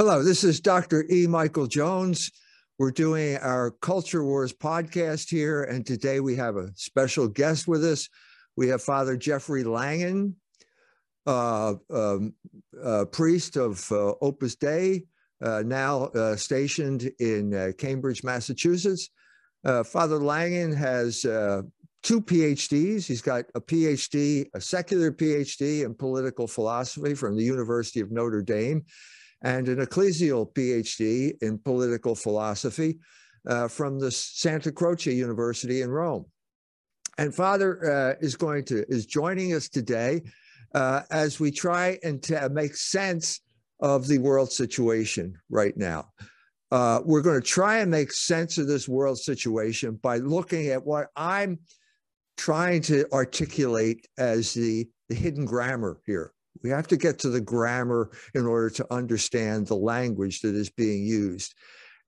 Hello, this is Dr. E. Michael Jones. We're doing our Culture Wars podcast here, and today we have a special guest with us. We have Father Jeffrey Langan, uh, um, uh, priest of uh, Opus Dei, uh, now uh, stationed in uh, Cambridge, Massachusetts. Father Langan has two PhDs. He's got a PhD, a secular PhD in political philosophy from the University of Notre Dame and an ecclesial PhD in political philosophy uh, from the Santa Croce University in Rome. And Father uh, is going to is joining us today uh, as we try and to make sense of the world situation right now. Uh, we're going to try and make sense of this world situation by looking at what I'm trying to articulate as the, the hidden grammar here we have to get to the grammar in order to understand the language that is being used.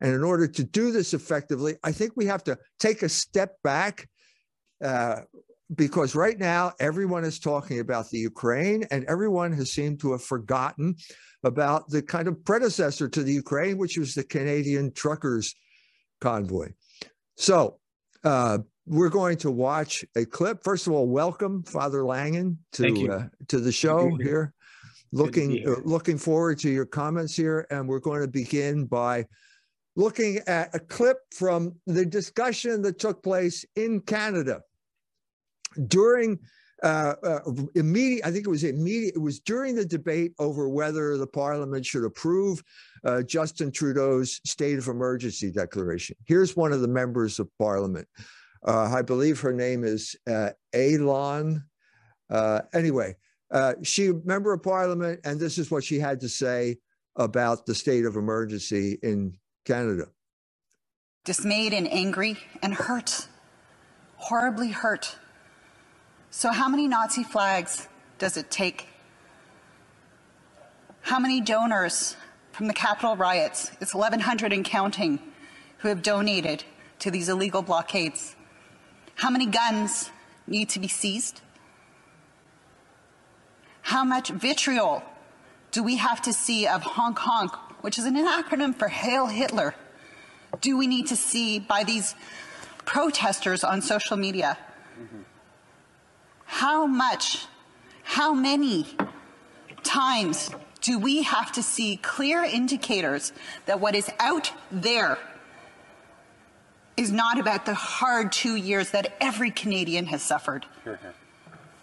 And in order to do this effectively, I think we have to take a step back uh, because right now everyone is talking about the Ukraine and everyone has seemed to have forgotten about the kind of predecessor to the Ukraine, which was the Canadian truckers convoy. So, uh, we're going to watch a clip. First of all, welcome Father Langan to uh, to the show here. Looking here. Uh, looking forward to your comments here, and we're going to begin by looking at a clip from the discussion that took place in Canada during uh, uh, immediate. I think it was immediate. It was during the debate over whether the Parliament should approve uh, Justin Trudeau's state of emergency declaration. Here's one of the members of Parliament. Uh, I believe her name is uh, Aylin. Uh, anyway, uh, she member of parliament, and this is what she had to say about the state of emergency in Canada. Dismayed and angry and hurt, horribly hurt. So, how many Nazi flags does it take? How many donors from the Capitol riots, it's 1,100 and counting, who have donated to these illegal blockades? How many guns need to be seized? How much vitriol do we have to see of honk honk, which is an acronym for Hail Hitler, do we need to see by these protesters on social media? Mm-hmm. How much, how many times do we have to see clear indicators that what is out there is not about the hard two years that every Canadian has suffered.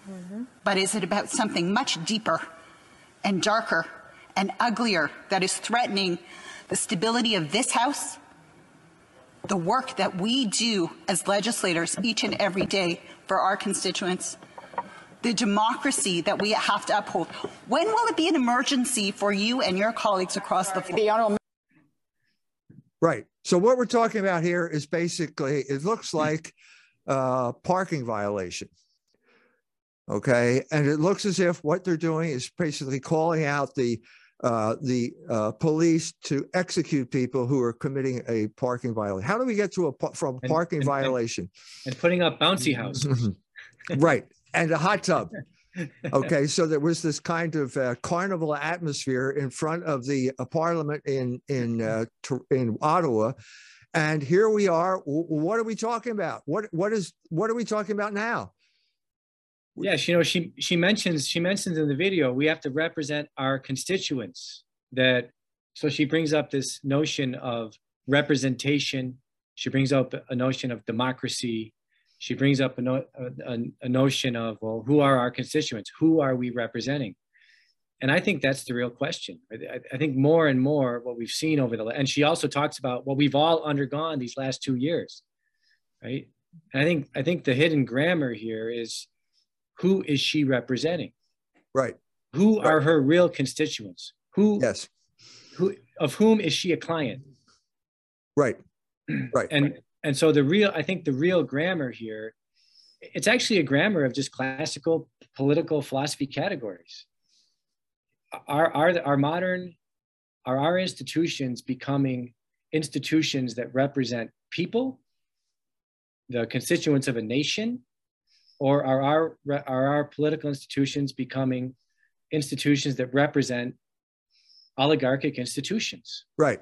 Mm-hmm. But is it about something much deeper and darker and uglier that is threatening the stability of this House, the work that we do as legislators each and every day for our constituents, the democracy that we have to uphold? When will it be an emergency for you and your colleagues across the floor? Right. So what we're talking about here is basically it looks like a parking violation. Okay, and it looks as if what they're doing is basically calling out the uh, the uh, police to execute people who are committing a parking violation. How do we get to a from a parking and, violation? And, and putting up bouncy houses. right, and a hot tub. okay, so there was this kind of uh, carnival atmosphere in front of the uh, Parliament in in uh, in Ottawa, and here we are. what are we talking about? What what is what are we talking about now? Yes, you know she she mentions she mentions in the video we have to represent our constituents. That so she brings up this notion of representation. She brings up a notion of democracy she brings up a, no, a, a, notion of, well, who are our constituents? Who are we representing? And I think that's the real question. I, I think more and more what we've seen over the, and she also talks about what we've all undergone these last two years, right? And I think, I think the hidden grammar here is who is she representing? Right. Who right. are her real constituents? Who, yes. Who, of whom is she a client? Right. Right. And, and so the real i think the real grammar here it's actually a grammar of just classical political philosophy categories are are our modern are our institutions becoming institutions that represent people the constituents of a nation or are our are our political institutions becoming institutions that represent oligarchic institutions. Right.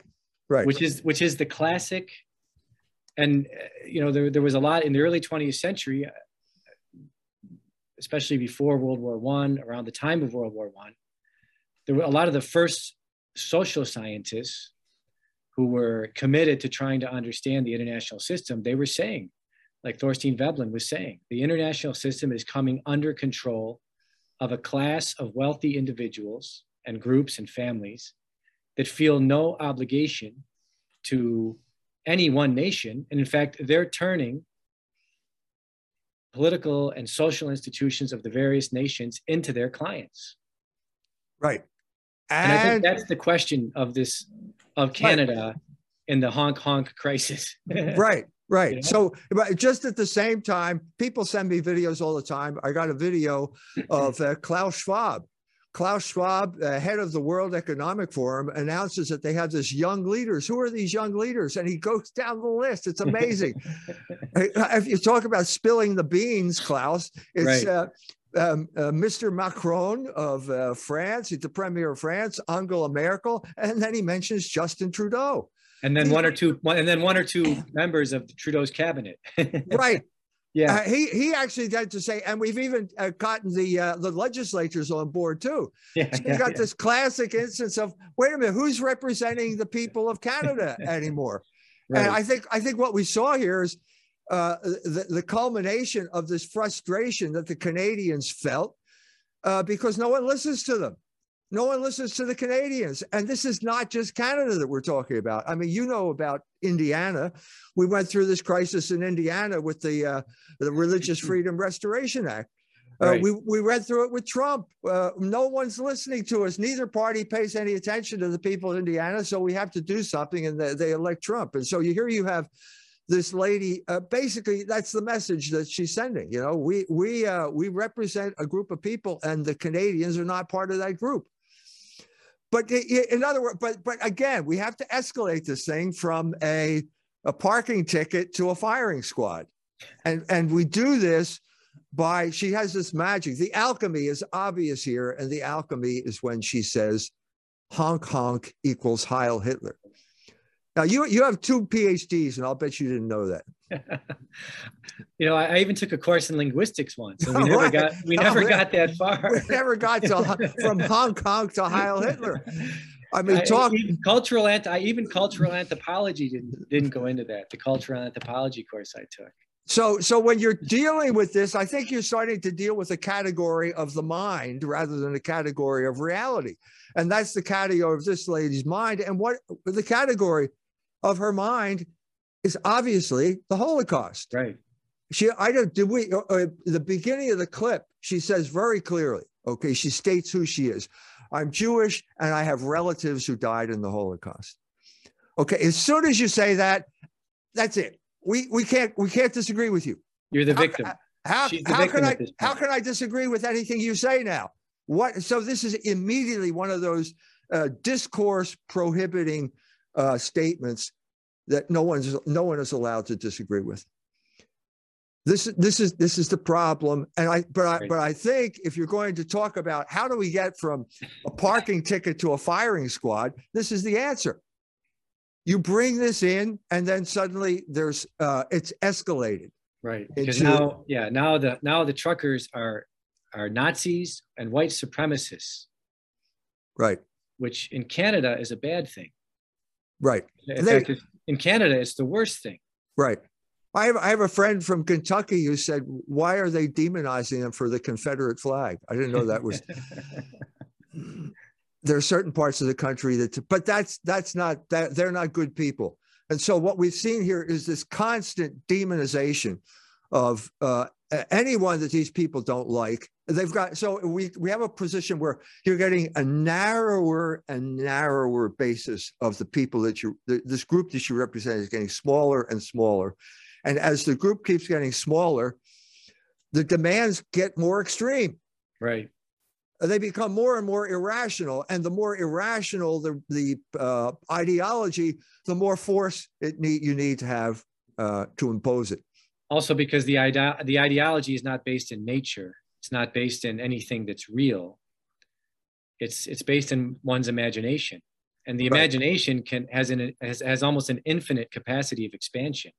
Right. Which is which is the classic. And uh, you know there, there was a lot in the early 20th century, uh, especially before World War One, around the time of World War One. There were a lot of the first social scientists who were committed to trying to understand the international system. They were saying, like Thorstein Veblen was saying, the international system is coming under control of a class of wealthy individuals and groups and families that feel no obligation to any one nation. And in fact, they're turning political and social institutions of the various nations into their clients. Right. And, and I think that's the question of this of Canada right. in the honk honk crisis. right. Right. So, but just at the same time, people send me videos all the time. I got a video of uh, Klaus Schwab Klaus Schwab, uh, head of the World Economic Forum, announces that they have this young leaders. Who are these young leaders? And he goes down the list. It's amazing. if you talk about spilling the beans, Klaus, it's right. uh, um, uh, Mr. Macron of uh, France, he's the premier of France, Angela Merkel, and then he mentions Justin Trudeau. And then one or two, one, and then one or two members of Trudeau's cabinet. right. Yeah, uh, he he actually had to say, and we've even uh, gotten the uh, the legislatures on board too. Yeah, so yeah, got yeah. this classic instance of wait a minute, who's representing the people of Canada anymore? right. And I think I think what we saw here is uh, the the culmination of this frustration that the Canadians felt uh, because no one listens to them. No one listens to the Canadians. And this is not just Canada that we're talking about. I mean, you know about Indiana. We went through this crisis in Indiana with the, uh, the Religious Freedom Restoration Act. Uh, right. we, we read through it with Trump. Uh, no one's listening to us. Neither party pays any attention to the people of Indiana. So we have to do something, and they, they elect Trump. And so you, here you have this lady uh, basically that's the message that she's sending you know we we uh, we represent a group of people and the canadians are not part of that group but in other words, but but again, we have to escalate this thing from a a parking ticket to a firing squad, and and we do this by she has this magic. The alchemy is obvious here, and the alchemy is when she says, "Honk honk equals Heil Hitler." Now you you have two PhDs, and I'll bet you didn't know that. you know, I, I, even took a course in linguistics once, and we never right. got we never got that far. We never got to from Hong Kong to Heil Hitler. I mean, talk even cultural anti even cultural anthropology didn't didn't go into that. The cultural anthropology course I took. So, so when you're dealing with this, I think you're starting to deal with a category of the mind rather than a category of reality, and that's the category of this lady's mind. And what the category of her mind is obviously the Holocaust. Right. She, I don't, did we, uh, uh, the beginning of the clip, she says very clearly, okay, she states who she is. I'm Jewish and I have relatives who died in the Holocaust. Okay, as soon as you say that, that's it. We, we can't, we can't disagree with you. You're the victim. How, how, how can I, how can I disagree with anything you say now? What, so this is immediately one of those uh, discourse prohibiting uh, statements that no one's no one is allowed to disagree with. This, this is this is the problem, and I but I but I think if you're going to talk about how do we get from a parking ticket to a firing squad, this is the answer. You bring this in, and then suddenly there's uh, it's escalated. Right. Because now, yeah, now the now the truckers are are Nazis and white supremacists. Right. Which in Canada is a bad thing. Right. In they, in Canada, it's the worst thing. Right. I have, I have a friend from Kentucky who said, Why are they demonizing them for the Confederate flag? I didn't know that was. there are certain parts of the country that, but that's that's not that they're not good people. And so what we've seen here is this constant demonization of uh, anyone that these people don't like they've got so we we have a position where you're getting a narrower and narrower basis of the people that you the, this group that you represent is getting smaller and smaller. And as the group keeps getting smaller the demands get more extreme. Right. They become more and more irrational. And the more irrational the the uh, ideology the more force it need you need to have uh, to impose it also because the ide- the ideology is not based in nature. It's not based in anything that's real. It's it's based in one's imagination. And the Right. imagination can has an has, has almost an infinite capacity of expansion.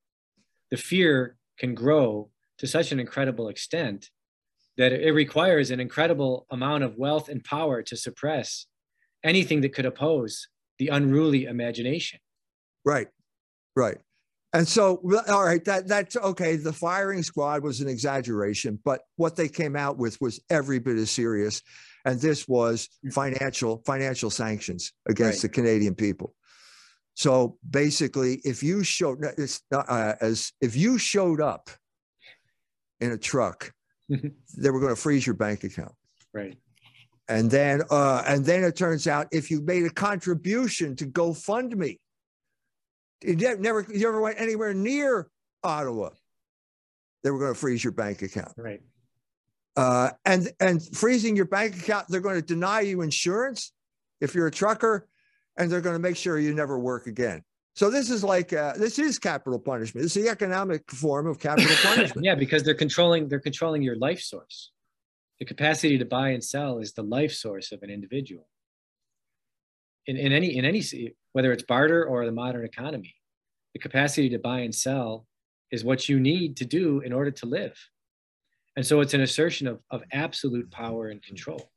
The fear can grow to such an incredible extent that it requires an incredible amount of wealth and power to suppress anything that could oppose the unruly imagination. Right, right. And so, all right, that that's okay. The firing squad was an exaggeration, but what they came out with was every bit as serious, and this was financial financial sanctions against Right. the Canadian people. So basically, if you showed it's not, uh, as if you showed up in a truck, they were going to freeze your bank account. right And then, uh, and then it turns out if you made a contribution to GoFundMe, you never, you never went anywhere near Ottawa, they were going to freeze your bank account. right Uh, and and freezing your bank account, they're going to deny you insurance if you're a trucker, and they're going to make sure you never work again. So this is like uh, this is capital punishment. This is the economic form of capital punishment. yeah because they're controlling they're controlling your life source the capacity to buy and sell is the life source of an individual in, in any in any whether it's barter or the modern economy the capacity to buy and sell is what you need to do in order to live and so it's an assertion of, of absolute power and control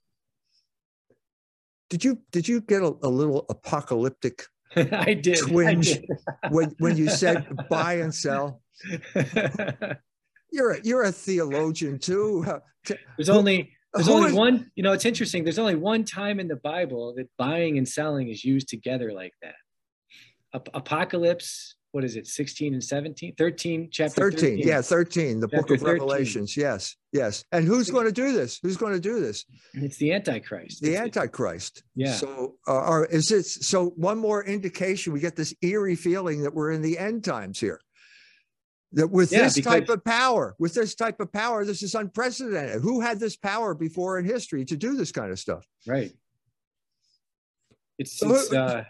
Did you did you get a, a little apocalyptic i did I Twinge. did. when when you said buy and sell? You're a, you're a theologian too. There's only there's who only is- one you know it's interesting there's only one time in the bible that buying and selling is used together like that Ap- apocalypse what is it 16 and 17 13 chapter 13, yeah, 13, the book of 13. Revelations. Yes, yes. And who's going to do this? Who's going to do this? it's the antichrist The It's- Antichrist. Yeah. So, uh, or is it so? One more indication we get this eerie feeling that we're in the end times here. That with Yeah, this type of power, with this type of power, this is unprecedented. Who had this power before in history to do this kind of stuff? right it's, So it's uh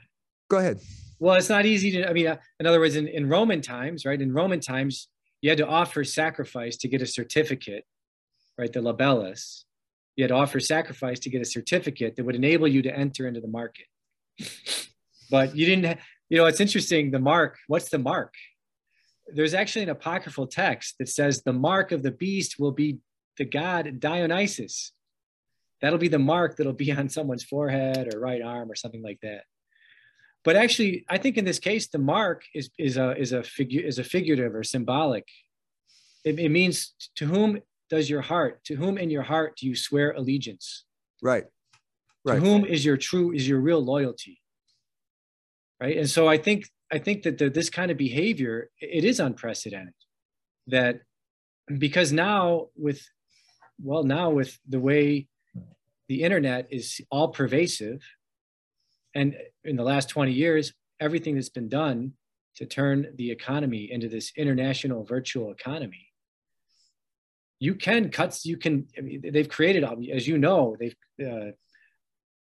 Go ahead. well it's not easy to i mean uh, in other words in, in roman times right in roman times you had to offer sacrifice to get a certificate right the libellus you had to offer sacrifice to get a certificate that would enable you to enter into the market but you didn't you know it's interesting the mark what's the mark there's actually an apocryphal text that says the mark of the beast will be the god dionysus that'll be the mark that'll be on someone's forehead or right arm or something like that but actually i think in this case the mark is is a is a figure is a figurative or symbolic it, it means to whom does your heart to whom in your heart do you swear allegiance Right. Right. to Right. whom is your true is your real loyalty right and so i think i think that the, this kind of behavior it is unprecedented. That because now with well now with the way the internet is all pervasive and in the last 20 years everything that's been done to turn the economy into this international virtual economy you can cut you can I mean, they've created as you know they've uh,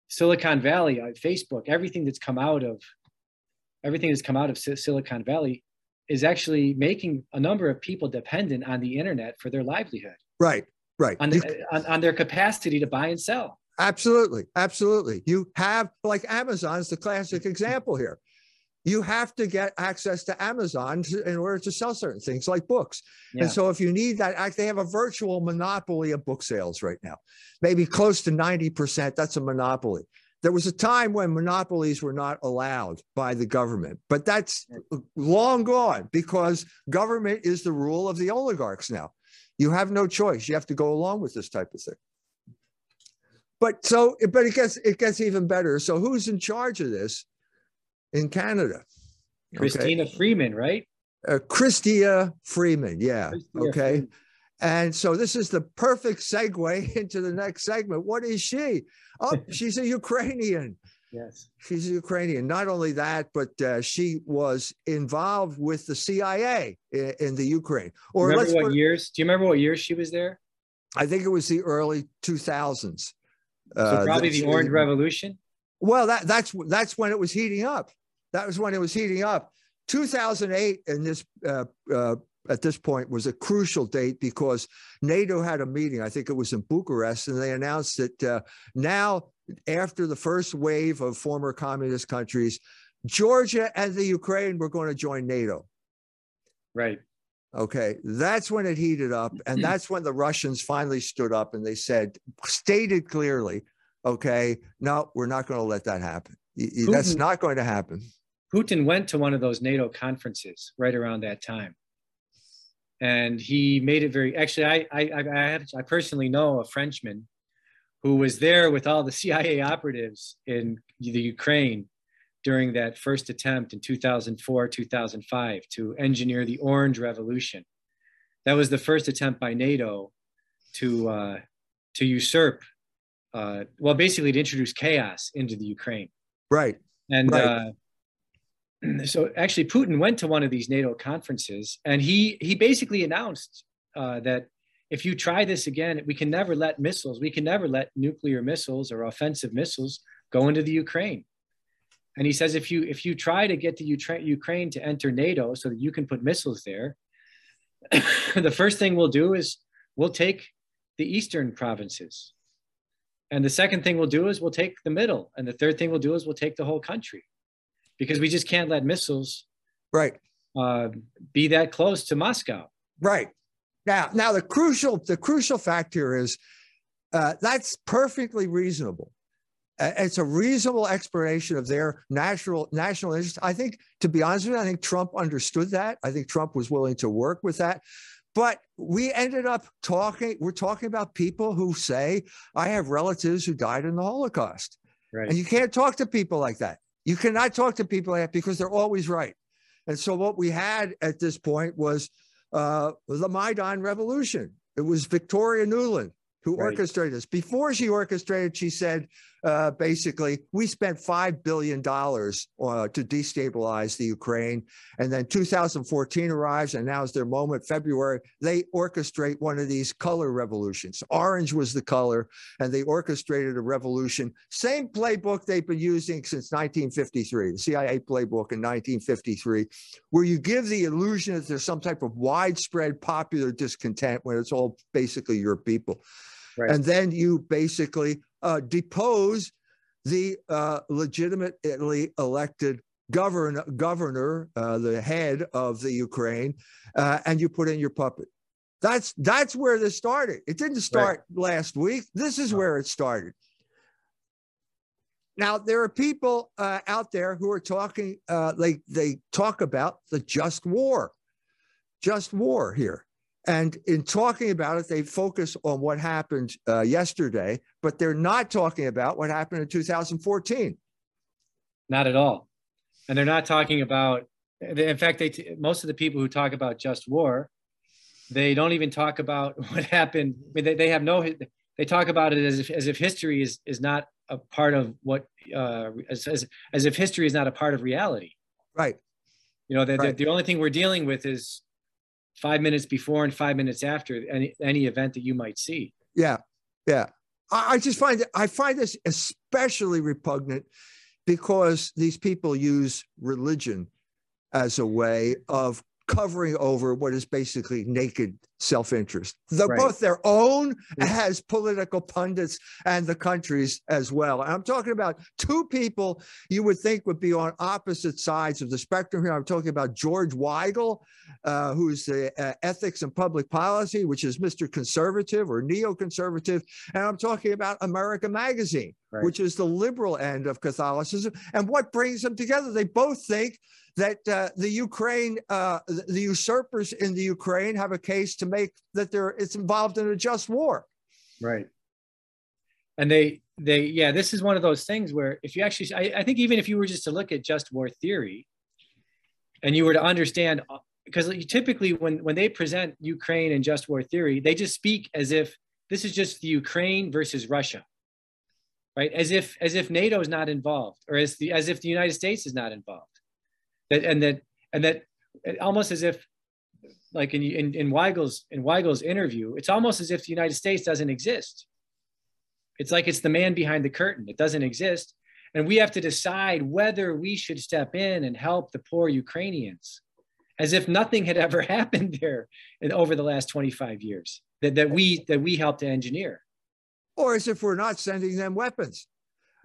silicon valley uh, facebook everything that's come out of everything that's come out of silicon valley is actually making a number of people dependent on the internet for their livelihood Right. Right. on, You the, on, on their capacity to buy and sell Absolutely. Absolutely. You have, like Amazon's the classic example here. You have to get access to Amazon to, in order to sell certain things like books. Yeah. And so if you need that, they have a virtual monopoly of book sales right now, maybe close to 90%. That's a monopoly. There was a time when monopolies were not allowed by the government, but that's long gone because government is the rule of the oligarchs now. You have no choice. You have to go along with this type of thing. But so, but it gets it gets even better. So who's in charge of this in Canada? Okay. christina freeman right Uh, Christia Freeman. Yeah. Chrystia okay. Freeman. And so this is the perfect segue into the next segment. What is she? Oh, she's a Ukrainian. yes She's a Ukrainian. Not only that, but uh, she was involved with the CIA in, in the Ukraine. Or remember let's what put, years do you remember what years she was there I think it was the early 2000s. so uh, probably the she- orange revolution Well, that that's that's when it was heating up. That was when it was heating up. 2008, and this uh, uh, at this point was a crucial date because NATO had a meeting. I think it was in Bucharest, and they announced that uh, now after the first wave of former communist countries, Georgia and the Ukraine were going to join NATO. Right. Okay. That's when it heated up. And that's when the Russians finally stood up and they said, stated clearly, okay, no, we're not going to let that happen. That's not going to happen. Putin went to one of those NATO conferences right around that time. And he made it very actually I I I, had, I personally know a Frenchman who was there with all the CIA operatives in the Ukraine during that first attempt in 2004, 2005 to engineer the Orange Revolution. That was the first attempt by NATO to, uh, to usurp, uh, well, basically to introduce chaos into the Ukraine. Right. And right. Uh, so actually Putin went to one of these NATO conferences and he, he basically announced uh, that if you try this again, we can never let missiles, we can never let nuclear missiles or offensive missiles go into the Ukraine. And he says, if you if you try to get the Ukraine to enter NATO so that you can put missiles there, the first thing we'll do is we'll take the eastern provinces. And the second thing we'll do is we'll take the middle. And the third thing we'll do is we'll take the whole country because we just can't let missiles right uh, be that close to Moscow. Right. Now, now the crucial the crucial fact here is uh, that's perfectly reasonable it's a reasonable explanation of their national national interest. I think, to be honest with you, I think Trump understood that. I think Trump was willing to work with that. But we ended up talking, we're talking about people who say, I have relatives who died in the Holocaust. Right. And you can't talk to people like that. You cannot talk to people like that because they're always right. And so what we had at this point was uh, the Maidan Revolution. It was Victoria Nuland who right. orchestrated this. Before she orchestrated, she said, uh, basically, we spent $5 billion uh, to destabilize the Ukraine. And then 2014 arrives, and now is their moment, February. They orchestrate one of these color revolutions. Orange was the color, and they orchestrated a revolution. Same playbook they've been using since 1953, the CIA playbook in 1953, where you give the illusion that there's some type of widespread popular discontent when it's all basically your people. Right. And then you basically uh, depose the uh, legitimately elected govern, governor, uh, the head of the Ukraine, uh, and you put in your puppet. That's that's where this started. It didn't start right. last week. This is where it started. Now there are people uh, out there who are talking. Uh, they they talk about the just war, just war here. And in talking about it, they focus on what happened uh, yesterday, but they're not talking about what happened in 2014. Not at all. And they're not talking about, in fact, they t- most of the people who talk about just war, they don't even talk about what happened. I mean, they, they have no, they talk about it as if, as if history is, is not a part of what, uh, as, as, as if history is not a part of reality. Right. You know, the, right. the, the only thing we're dealing with is five minutes before and five minutes after any any event that you might see. Yeah, yeah. I, I just find I find this especially repugnant because these people use religion as a way of covering over what is basically naked self-interest. The, right. Both their own as political pundits and the country's as well. And I'm talking about two people you would think would be on opposite sides of the spectrum here. I'm talking about George Weigel, uh, who's the uh, ethics and public policy, which is Mr. Conservative or neoconservative. And I'm talking about America Magazine, right. which is the liberal end of Catholicism. And what brings them together? They both think that uh, the Ukraine, uh, the usurpers in the Ukraine have a case to make that they're it's involved in a just war. Right. And they they yeah, this is one of those things where if you actually I, I think even if you were just to look at just war theory and you were to understand uh, because typically when when they present Ukraine and just war theory, they just speak as if this is just the Ukraine versus Russia. Right? As if as if NATO is not involved or as the as if the United States is not involved that and that and that uh, almost as if like in, in, in Weigel's in Weigel's interview, it's almost as if the United States doesn't exist. It's like it's the man behind the curtain. It doesn't exist. And we have to decide whether we should step in and help the poor Ukrainians, as if nothing had ever happened there in, over the last 25 years that, that we that we helped to engineer. Or as if we're not sending them weapons.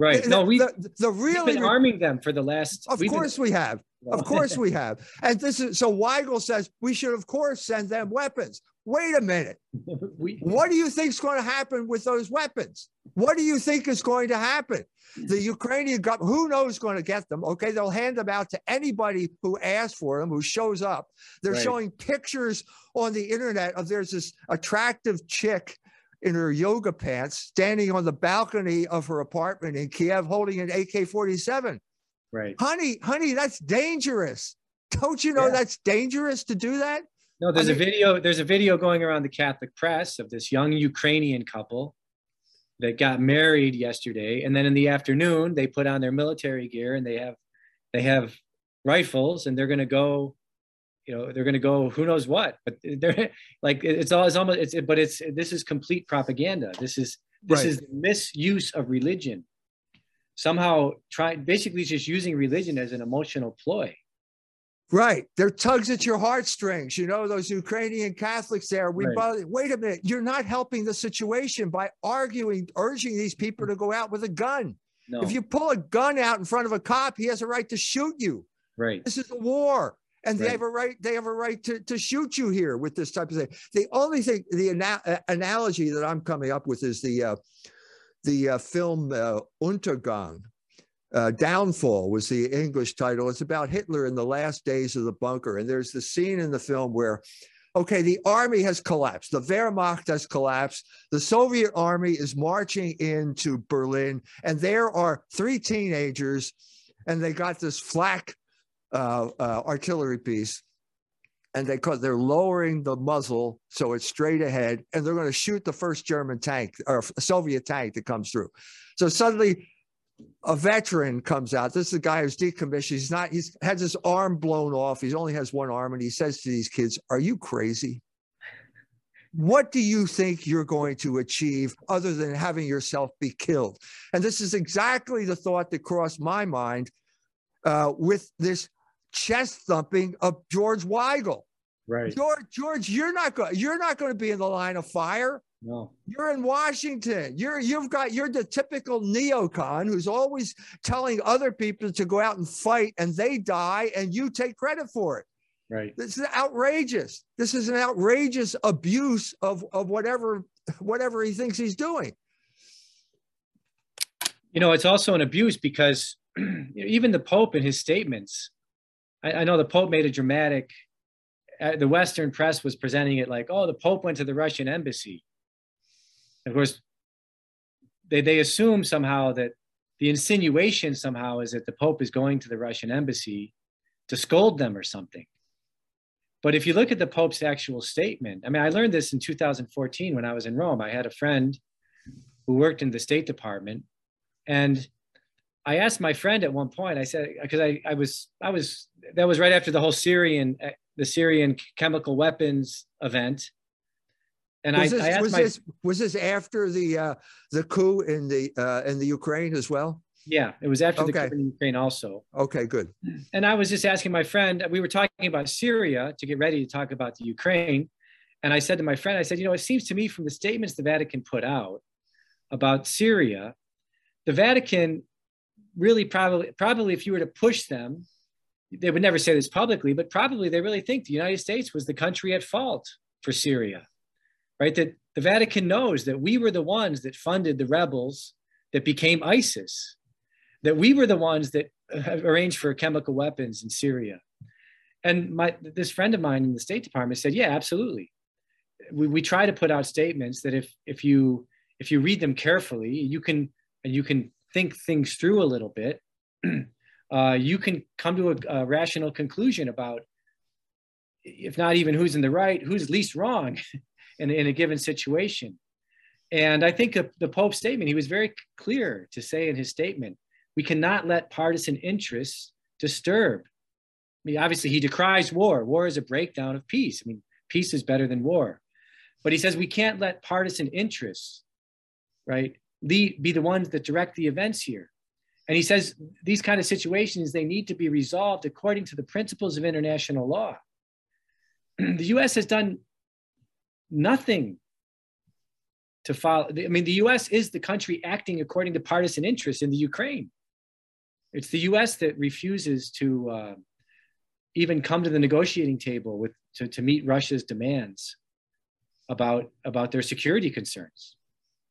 Right. The, no, we the, the really been arming them for the last. Of course been, we have. Of course we have. And this is so Weigel says we should of course send them weapons. Wait a minute. we, what do you think is going to happen with those weapons? What do you think is going to happen? The Ukrainian government, who knows going to get them? Okay, they'll hand them out to anybody who asks for them, who shows up. They're right. showing pictures on the internet of there's this attractive chick in her yoga pants standing on the balcony of her apartment in Kiev holding an AK 47. Right. Honey, honey, that's dangerous. Don't you know yeah. that's dangerous to do that? No, there's I mean, a video. There's a video going around the Catholic press of this young Ukrainian couple that got married yesterday, and then in the afternoon they put on their military gear and they have they have rifles and they're going to go you know they're going to go who knows what but they're like it's all it's almost it's but it's this is complete propaganda this is this right. is misuse of religion somehow try basically just using religion as an emotional ploy Right. They're tugs at your heartstrings. You know, those Ukrainian Catholics there. We right. bother, wait a minute. You're not helping the situation by arguing, urging these people to go out with a gun. No. If you pull a gun out in front of a cop, he has a right to shoot you. Right. This is a war and they right. have a right they have a right to, to shoot you here with this type of thing. The only thing the ana- uh, analogy that i'm coming up with is the uh, the uh, film uh, untergang. Uh, downfall was the english title. It's about hitler in the last days of the bunker. And there's the scene in the film where okay the army has collapsed. The wehrmacht has collapsed. The soviet army is marching into berlin. And there are three teenagers and they got this flak uh, uh, artillery piece, and they cause they're lowering the muzzle so it's straight ahead, and they're going to shoot the first German tank or Soviet tank that comes through. So suddenly, a veteran comes out. This is a guy who's decommissioned. He's not. He's has his arm blown off. He only has one arm, and he says to these kids, "Are you crazy?" What do you think you're going to achieve other than having yourself be killed? And this is exactly the thought that crossed my mind uh, with this chest thumping of George Weigel. Right. George, George, you're not going. You're not going to be in the line of fire. No. You're in Washington. You're you've got you're the typical neocon who's always telling other people to go out and fight, and they die, and you take credit for it. Right. This is outrageous. This is an outrageous abuse of of whatever whatever he thinks he's doing. You know, it's also an abuse because even the Pope in his statements I, I know the Pope made a dramatic. Uh, the Western press was presenting it like, "Oh, the Pope went to the Russian embassy." Of course, they they assume somehow that the insinuation somehow is that the Pope is going to the Russian embassy to scold them or something. But if you look at the Pope's actual statement, I mean, I learned this in 2014 when I was in Rome. I had a friend who worked in the State Department, and I asked my friend at one point, I said, because I, I was, I was, that was right after the whole Syrian, uh, the Syrian chemical weapons event. And was I, this, I asked was my, this, was this after the, uh, the coup in the, uh, in the Ukraine as well? Yeah, it was after okay. the coup in Ukraine also. Okay, good. And I was just asking my friend, we were talking about Syria to get ready to talk about the Ukraine. And I said to my friend, I said, you know, it seems to me from the statements the Vatican put out about Syria, the Vatican really probably probably if you were to push them they would never say this publicly but probably they really think the united states was the country at fault for syria right? That the vatican knows that we were the ones that funded the rebels that became isis that we were the ones that uh, arranged for chemical weapons in syria. And my this friend of mine in the state department said yeah absolutely. We, we try to put out statements that if if you if you read them carefully you can and you can think things through a little bit, uh, you can come to a, a, rational conclusion about, if not even who's in the right, who's least wrong in, in a given situation. And I think the Pope's statement, he was very clear to say in his statement, we cannot let partisan interests disturb. I mean, obviously, he decries war. War is a breakdown of peace. I mean, peace is better than war. But he says we can't let partisan interests, right, lead, be the ones that direct the events here. And he says these kind of situations, they need to be resolved according to the principles of international law. the US has done nothing to follow. I mean, the U.S. is the country acting according to partisan interests in the Ukraine. It's the U.S. that refuses to uh, even come to the negotiating table with to, to meet Russia's demands about about their security concerns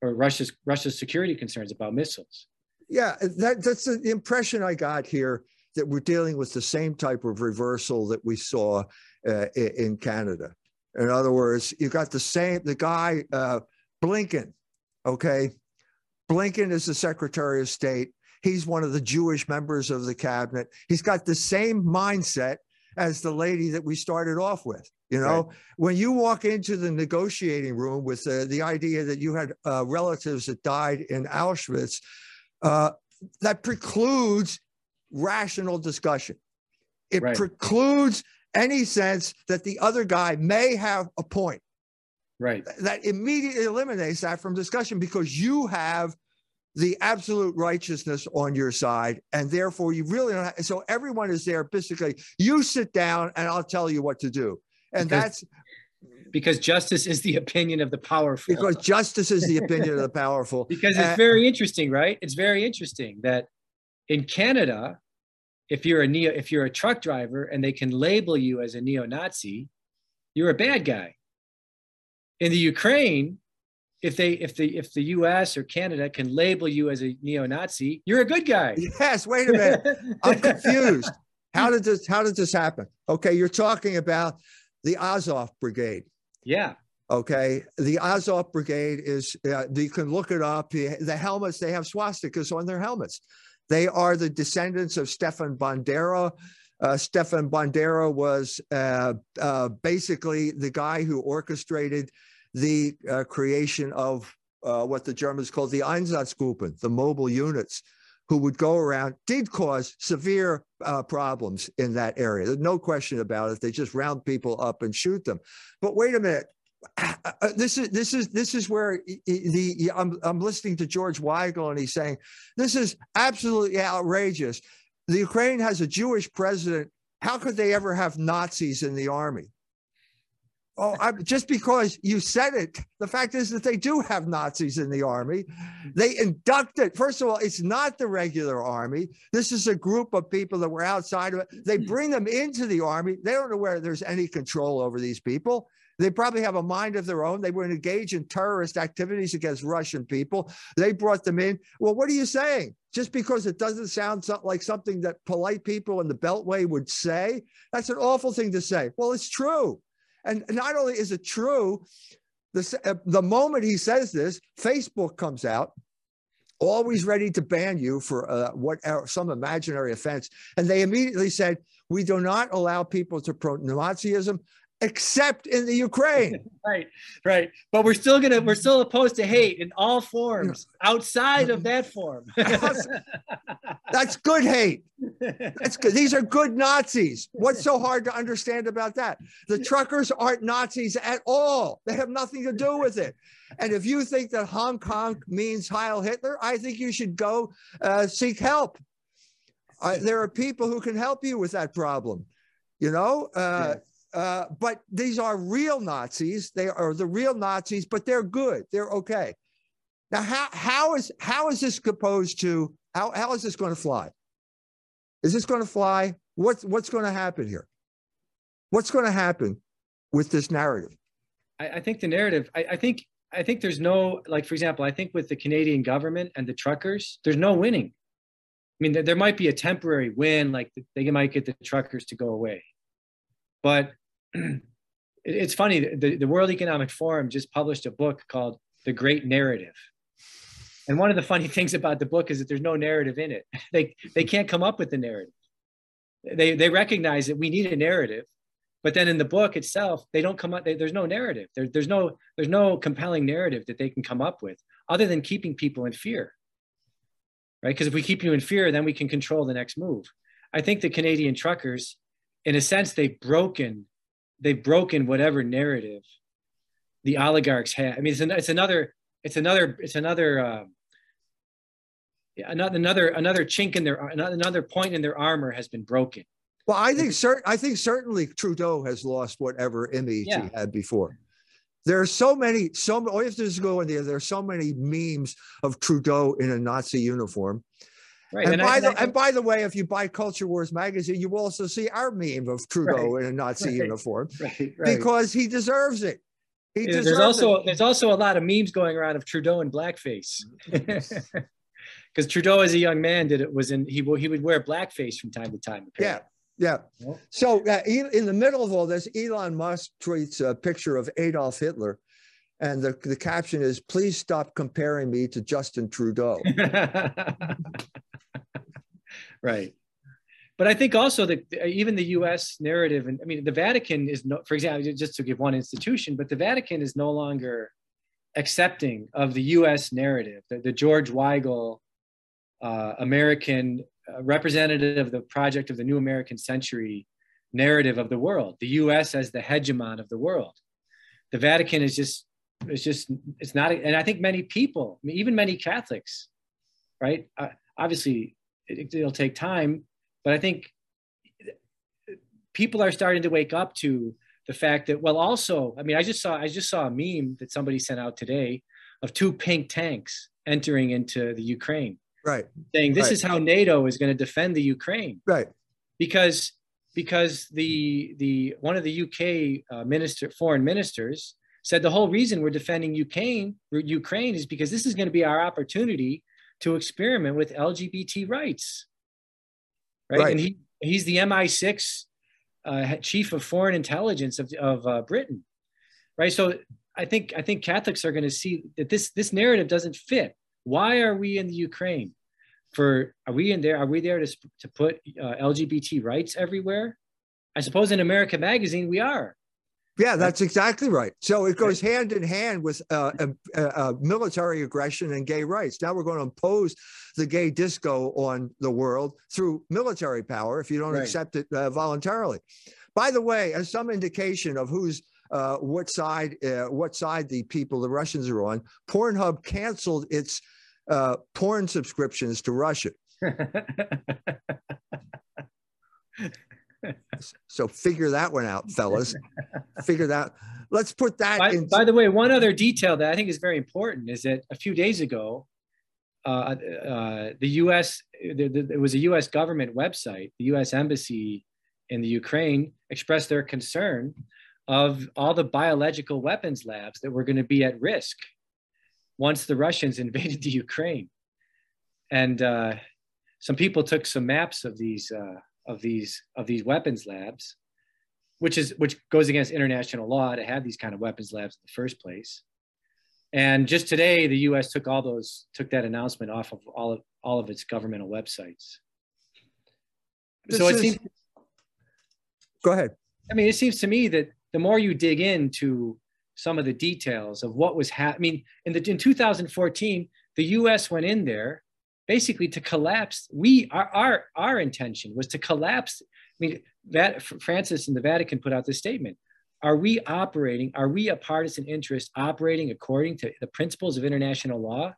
or Russia's Russia's security concerns about missiles. Yeah, that, that's the impression I got here that we're dealing with the same type of reversal that we saw uh, in Canada. In other words, you got the same the guy uh, Blinken. Okay, Blinken is the Secretary of State. He's one of the Jewish members of the cabinet. He's got the same mindset as the lady that we started off with. You know, right. when you walk into the negotiating room with uh, the idea that you had uh, relatives that died in Auschwitz, uh, that precludes rational discussion. It right. precludes any sense that the other guy may have a point. Right. That immediately eliminates that from discussion because you have the absolute righteousness on your side. And therefore, you really don't have, so everyone is there basically, you sit down and I'll tell you what to do. And because, that's because justice is the opinion of the powerful. Because justice is the opinion of the powerful. Because it's uh, very interesting, right? It's very interesting that in Canada, if you're a neo, if you're a truck driver and they can label you as a neo-Nazi, you're a bad guy. In the Ukraine, if they if the if the US or Canada can label you as a neo-Nazi, you're a good guy. Yes, wait a minute. I'm confused. How did this how did this happen? Okay, you're talking about the Azov Brigade. Yeah. Okay, the Azov Brigade is uh, you can look it up. The, helmets they have swastikas on their helmets. They are the descendants of Stefan Bandera. Uh, Stefan Bandera was uh, uh, basically the guy who orchestrated the uh, creation of uh, what the Germans called the Einsatzgruppen, the mobile units, who would go around, did cause severe uh, problems in that area. There's no question about it. They just round people up and shoot them. But wait a minute. this is this is this is where the, the I'm I'm listening to George Weigel and he's saying this is absolutely outrageous. The Ukraine has a Jewish president. How could they ever have Nazis in the army? Oh, I, just because you said it, the fact is that they do have Nazis in the army. They inducted, first of all, it's not the regular army. This is a group of people that were outside of it. They hmm. bring them into the army. They don't know where there's any control over these people. They probably have a mind of their own. They were engaged in terrorist activities against Russian people. They brought them in. Well, what are you saying? Just because it doesn't sound like something that polite people in the Beltway would say, that's an awful thing to say. Well, it's true. And not only is it true, the, uh, the moment he says this, Facebook comes out, always ready to ban you for uh, what uh, some imaginary offense. And they immediately said, we do not allow people to promote Nazism except in the Ukraine. right, right. But we're still gonna we're still opposed to hate in all forms outside of that form. That's good hate. That's good. These are good Nazis. What's so hard to understand about that? The truckers aren't Nazis at all. They have nothing to do with it. And if you think that Hong Kong means Heil Hitler, I think you should go uh, seek help. Uh, there are people who can help you with that problem. You know, uh, uh, but these are real Nazis. They are the real Nazis, but they're good. They're okay. Now, how, how is how is this supposed to how, how is this going to fly? Is this going to fly? What's what's going to happen here? What's going to happen with this narrative? I, I think the narrative. I, I think I think there's no like for example. I think with the Canadian government and the truckers, there's no winning. I mean, there might be a temporary win, like they might get the truckers to go away, but it's funny. The, the World Economic Forum just published a book called The Great Narrative. And one of the funny things about the book is that there's no narrative in it. They, they can't come up with the narrative. They, they recognize that we need a narrative, but then in the book itself, they don't come up, they, there's no narrative. There, there's, no, there's no compelling narrative that they can come up with other than keeping people in fear, right? Because if we keep you in fear, then we can control the next move. I think the Canadian truckers, in a sense, they've broken they've broken whatever narrative the oligarchs have. I mean, it's, an, it's another, it's another, it's another, uh, another, another, another chink in their, another point in their armor has been broken. Well, I think certain, I think certainly Trudeau has lost whatever image yeah. he had before. There are so many, so all you have to go in there. There are so many memes of Trudeau in a Nazi uniform. Right. And, and by I, the I, and by the way, if you buy Culture Wars magazine, you will also see our meme of Trudeau right, in a Nazi right, uniform, right, because he deserves it. He yeah, there's also it. there's also a lot of memes going around of Trudeau in blackface, because Trudeau as a young man did it was in he he would wear blackface from time to time. Apparently. Yeah, yeah. So uh, in the middle of all this, Elon Musk tweets a picture of Adolf Hitler, and the the caption is, "Please stop comparing me to Justin Trudeau." right but I think also that even the U.S. narrative, and I mean, the Vatican is no, for example, just to give one institution, but the Vatican is no longer accepting of the U.S. narrative, the, the George Weigel, uh, American uh, representative of the project of the New American Century narrative of the world, the U.S. as the hegemon of the world. The Vatican is just, it's just, it's not, and I think many people, even many Catholics, right? Uh, obviously, it, it'll take time but I think people are starting to wake up to the fact that, well, also, I mean, I just saw I just saw a meme that somebody sent out today of two pink tanks entering into the Ukraine. Right. Saying this right. is how NATO is going to defend the Ukraine. Right. Because because the the one of the UK uh, minister foreign ministers said the whole reason we're defending Ukraine Ukraine is because this is going to be our opportunity to experiment with LGBT rights right? right. And he he's the MI6 uh, chief of foreign intelligence of, of uh, Britain, right? So I think I think Catholics are going to see that this this narrative doesn't fit. Why are we in the Ukraine? For are we in there? Are we there to to put uh, LGBT rights everywhere? I suppose in America Magazine we are. Yeah, that's exactly right. So it goes hand in hand with uh, uh, military aggression and gay rights. Now we're going to impose the gay disco on the world through military power if you don't right. accept it uh, voluntarily. By the way, as some indication of who's uh, what side uh, what side the people the Russians are on, Pornhub canceled its uh, porn subscriptions to Russia. so figure that one out, fellas. figure that. Let's put that. By, by, the way, one other detail that I think is very important is that a few days ago, uh, uh, the U.S. There, there was a U.S. government website, the U.S. embassy in the Ukraine expressed their concern of all the biological weapons labs that were going to be at risk once the Russians invaded the Ukraine. And uh, some people took some maps of these uh, of these of these weapons labs, which is which goes against international law to have these kind of weapons labs in the first place. And just today, the U.S. took all those took that announcement off of all of all of its governmental websites. This so it is, seems. Go ahead. I mean, it seems to me that the more you dig into some of the details of what was happening, I mean, in the in 2014, the U.S. went in there basically to collapse. We our our, our intention was to collapse. I mean, that Francis and the Vatican put out this statement. Are we operating? Are we a partisan interest operating according to the principles of international law?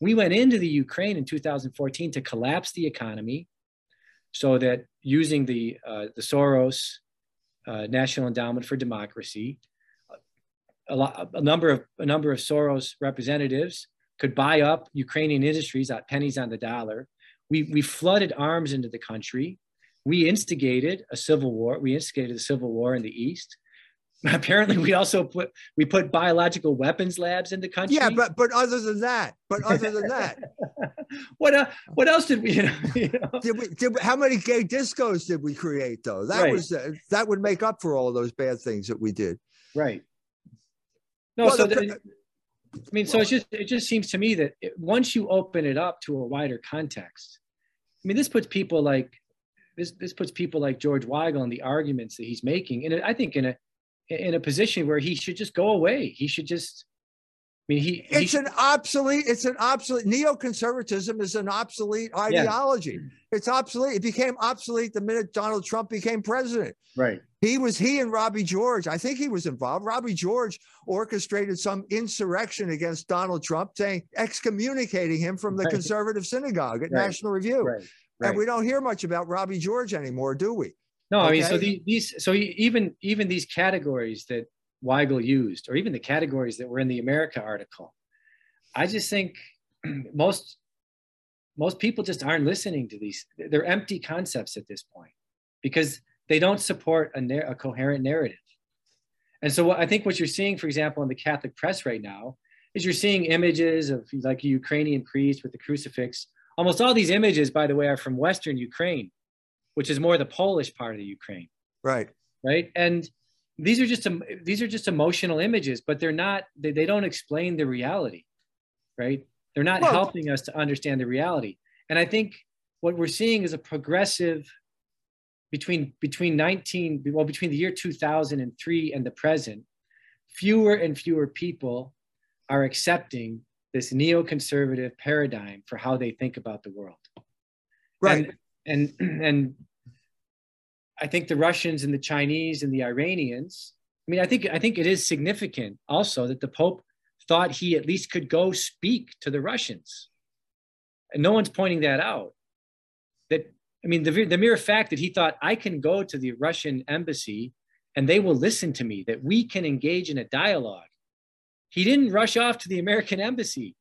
We went into the Ukraine in 2014 to collapse the economy, so that using the uh, the Soros uh, National Endowment for Democracy, a, lot, a number of a number of Soros representatives could buy up Ukrainian industries at pennies on the dollar. We, we flooded arms into the country. We instigated a civil war. We instigated a civil war in the East. Apparently, we also put we put biological weapons labs in the country. Yeah, but but other than that, but other than that, what uh, what else did we? You know, you know? Did we, did we, how many gay discos did we create though? That right. was uh, that would make up for all those bad things that we did. Right. No, well, so the, I mean, so it's just it just seems to me that it, once you open it up to a wider context, I mean, this puts people like this this puts people like George Weigel and the arguments that he's making, and I think in a in a position where he should just go away. He should just. I mean, he. It's he, an obsolete. It's an obsolete. Neoconservatism is an obsolete ideology. Yeah. It's obsolete. It became obsolete the minute Donald Trump became president. Right. He was he and Robbie George. I think he was involved. Robbie George orchestrated some insurrection against Donald Trump, saying excommunicating him from the right. conservative synagogue at right. National Review. Right. And we don't hear much about Robbie George anymore, do we? No, okay? I mean, so the, these, so even even these categories that Weigel used, or even the categories that were in the America article. I just think most most people just aren't listening to these. They're empty concepts at this point because they don't support a, a coherent narrative. And so what, I think what you're seeing, for example, in the Catholic press right now, is you're seeing images of like a Ukrainian priest with the crucifix. Almost all these images, by the way, are from Western Ukraine, which is more the Polish part of the Ukraine. Right. Right. And these are just these are just emotional images, but they're not. They, they don't explain the reality. Right. They're not well, helping us to understand the reality. And I think what we're seeing is a progressive between between 19 well between the year 2003 and the present fewer and fewer people are accepting this neoconservative paradigm for how they think about the world. Right. And and, and I think the Russians and the Chinese and the Iranians, I mean, I think I think it is significant also that the Pope thought he at least could go speak to the Russians. And no one's pointing that out. That I mean, the, the mere fact that he thought I can go to the Russian embassy and they will listen to me, that we can engage in a dialogue he didn't rush off to the American embassy.